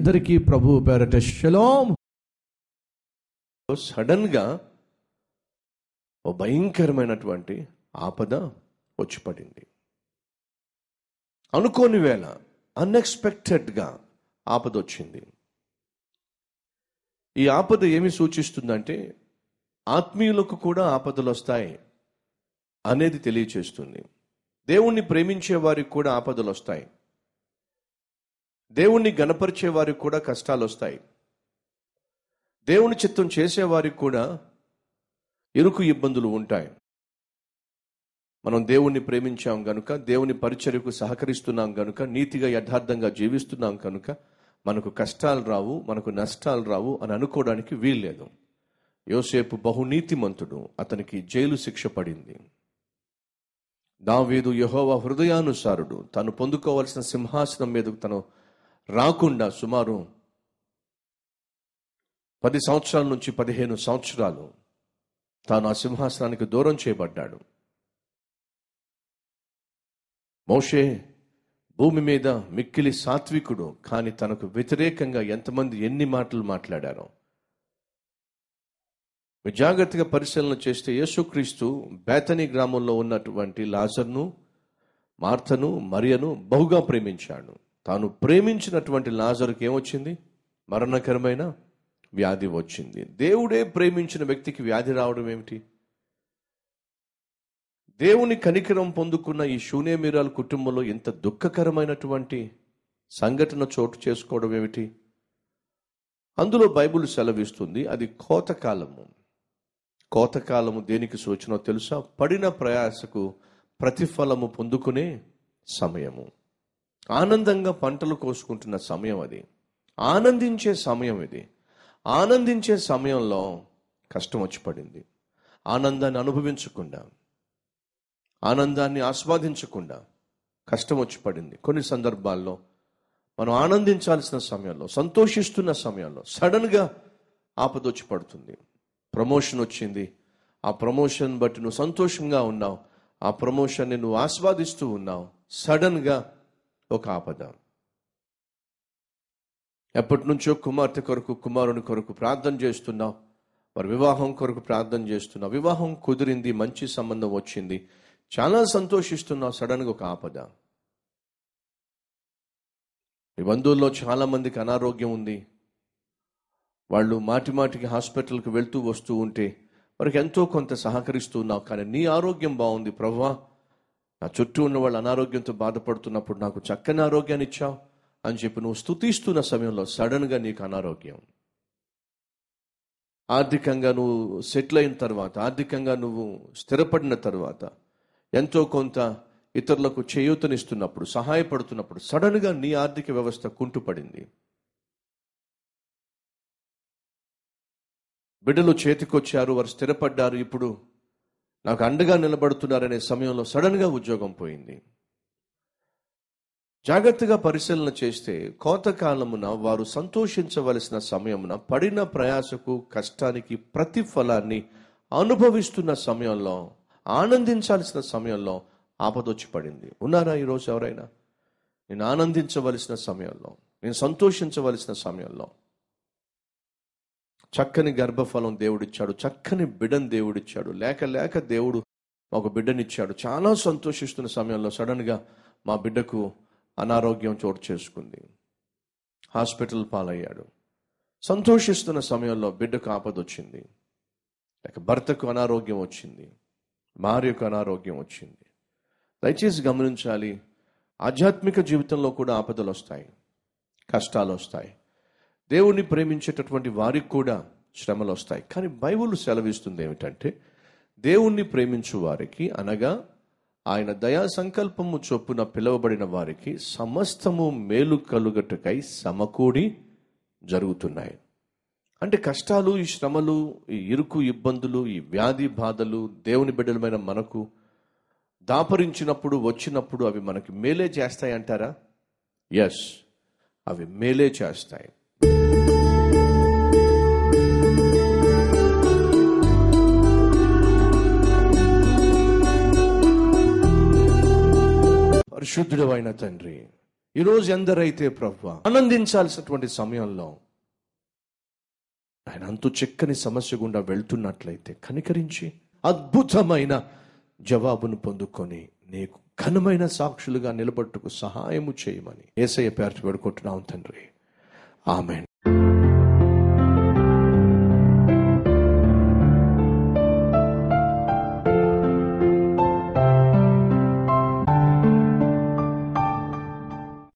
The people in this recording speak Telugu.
అందరికీ ప్రభు పేరట శలోం. సడన్గా ఓ భయంకరమైనటువంటి ఆపద వచ్చి పడింది అనుకోని వేళ అన్ఎక్స్పెక్టెడ్గా ఆపద వచ్చింది. ఈ ఆపద ఏమి సూచిస్తుందంటే ఆత్మీయులకు కూడా ఆపదలు వస్తాయి అనేది తెలియచేస్తుంది. దేవుణ్ణి ప్రేమించే వారికి కూడా ఆపదలు వస్తాయి. దేవుణ్ణి గణపరిచే వారికి కూడా కష్టాలు వస్తాయి దేవుని చిత్తం చేసేవారికి కూడా ఇరుకు ఇబ్బందులు ఉంటాయి. మనం దేవుణ్ణి ప్రేమించాం గనుక దేవుని పరిచర్యకు సహకరిస్తున్నాం గనుక నీతిగా యథార్థంగా జీవిస్తున్నాం కనుక మనకు కష్టాలు రావు మనకు నష్టాలు రావు అని అనుకోవడానికి వీల్లేదు. యోసేపు బహునీతిమంతుడు అతనికి జైలు శిక్ష పడింది. దావీదు యహోవా హృదయానుసారుడు తను పొందుకోవలసిన సింహాసనం మీదకు తను రాకుండా సుమారు పది సంవత్సరాల నుంచి పదిహేను సంవత్సరాలు తాను ఆ సింహాసనానికి దూరం చేయబడ్డాడు. మోషే భూమి మీద మిక్కిలి సాత్వికుడు కానీ తనకు వ్యతిరేకంగా ఎంతమంది ఎన్ని మాటలు మాట్లాడారో. జాగ్రత్తగా పరిశీలన చేస్తే యేసుక్రీస్తు బేతనీ గ్రామంలో ఉన్నటువంటి లాజర్ను మార్తను మరియను బహుగా ప్రేమించాడు. తాను ప్రేమించినటువంటి లాజరుకి ఏమొచ్చింది? మరణకరమైన వ్యాధి వచ్చింది. దేవుడే ప్రేమించిన వ్యక్తికి వ్యాధి రావడం ఏమిటి? దేవుని కనికరం పొందుకున్న ఈ శూన్యమీరాల కుటుంబంలో ఎంత దుఃఖకరమైనటువంటి సంఘటన చోటు చేసుకోవడం ఏమిటి? అందులో బైబిల్ సెలవిస్తుంది అది కోతకాలము. కోతకాలము దేనికి సూచనో తెలుసా? పడిన ప్రయాసకు ప్రతిఫలము పొందుకునే సమయము. ఆనందంగా పంటలు కోసుకుంటున్న సమయం అది. ఆనందించే సమయం ఇది. ఆనందించే సమయంలో కష్టం వచ్చి పడింది. ఆనందాన్ని అనుభవించకుండా ఆనందాన్ని ఆస్వాదించకుండా కష్టం వచ్చి పడింది. కొన్ని సందర్భాల్లో మనం ఆనందించాల్సిన సమయంలో సంతోషిస్తున్న సమయంలో సడన్గా ఆపదొచ్చి పడుతుంది. ప్రమోషన్ వచ్చింది. ఆ ప్రమోషన్ బట్టి నువ్వు సంతోషంగా ఉన్నావు. ఆ ప్రమోషన్ని నువ్వు ఆస్వాదిస్తూ ఉన్నావు. సడన్గా ఒక ఆపద. ఎప్పటి నుంచో కుమార్తె కొరకు కుమారుని కొరకు ప్రార్థన చేస్తున్నావు వారి వివాహం కొరకు ప్రార్థన చేస్తున్నావు వివాహం కుదిరింది మంచి సంబంధం వచ్చింది. చాలా సంతోషిస్తున్నావు సడన్గా ఒక ఆపద. ఈ బంధువుల్లో చాలామందికి అనారోగ్యం ఉంది. వాళ్ళు మాటి మాటికి హాస్పిటల్కి వెళ్తూ వస్తూ ఉంటే వారికి ఎంతో కొంత సహకరిస్తున్నావు కానీ నీ ఆరోగ్యం బాగుంది ప్రభా. నా చుట్టూ ఉన్న వాళ్ళు అనారోగ్యంతో బాధపడుతున్నప్పుడు నాకు చక్కని ఆరోగ్యాన్ని ఇచ్చావు అని చెప్పి నువ్వు స్థుతిస్తున్న సమయంలో సడన్గా నీకు అనారోగ్యం. ఆర్థికంగా నువ్వు సెటిల్ అయిన తర్వాత ఆర్థికంగా నువ్వు స్థిరపడిన తర్వాత ఎంతో కొంత ఇతరులకు చేయూతనిస్తున్నప్పుడు సహాయపడుతున్నప్పుడు సడన్గా నీ ఆర్థిక వ్యవస్థ కుంటుపడింది. బిడ్డలు చేతికొచ్చారు వారు స్థిరపడ్డారు ఇప్పుడు నాకు అండగా నిలబడుతున్నారనే సమయంలో సడన్గా ఉద్యోగం పోయింది. జాగ్రత్తగా పరిశీలన చేస్తే కోతకాలమున వారు సంతోషించవలసిన సమయమున పడిన ప్రయాసకు కష్టానికి ప్రతిఫలాన్ని అనుభవిస్తున్న సమయంలో ఆనందించాల్సిన సమయంలో ఆపదొచ్చి పడింది. ఉన్నారా ఈరోజు ఎవరైనా? నేను ఆనందించవలసిన సమయంలో నేను సంతోషించవలసిన సమయంలో. చక్కని గర్భఫలం దేవుడిచ్చాడు చక్కని బిడ్డను దేవుడిచ్చాడు. లేక లేక దేవుడు ఒక బిడ్డనిచ్చాడు. చాలా సంతోషిస్తున్న సమయంలో సడన్గా మా బిడ్డకు అనారోగ్యం చోటు చేసుకుంది. హాస్పిటల్ పాలయ్యాడు. సంతోషిస్తున్న సమయంలో బిడ్డకు ఆపద వచ్చింది లేక భర్తకు అనారోగ్యం వచ్చింది. భార్యకు అనారోగ్యం వచ్చింది. దయచేసి గమనించాలి ఆధ్యాత్మిక జీవితంలో కూడా ఆపదలు వస్తాయి కష్టాలు వస్తాయి దేవుణ్ణి ప్రేమించేటటువంటి వారికి కూడా శ్రమలు వస్తాయి. కానీ బైబుల్ సెలవిస్తుంది ఏమిటంటే దేవుణ్ణి ప్రేమించు వారికి అనగా ఆయన దయా సంకల్పము చొప్పున పిలువబడిన వారికి సమస్తము మేలు కలుగటకై సమకూడి జరుగుతున్నాయి. అంటే కష్టాలు ఈ శ్రమలు ఈ ఇరుకు ఇబ్బందులు ఈ వ్యాధి బాధలు దేవుని బిడ్డలమైన మనకు దాపరించినప్పుడు వచ్చినప్పుడు అవి మనకి మేలే చేస్తాయి అంటారా ఎస్ అవి మేలే చేస్తాయి. పరిశుద్ధుడు అయిన తండ్రి ఈరోజు ఎందరైతే ప్రభు ఆనందించాల్సినటువంటి సమయంలో ఆయన అంతు చిక్కని సమస్య గుండా వెళ్తున్నట్లయితే కనికరించి అద్భుతమైన జవాబును పొందుకొని నీకు ఘనమైన సాక్షులుగా నిలబట్టుకు సహాయము చేయమని ఏసయ్య పేరు పెడుకుంటున్నాం తండ్రి. ఆమెన్.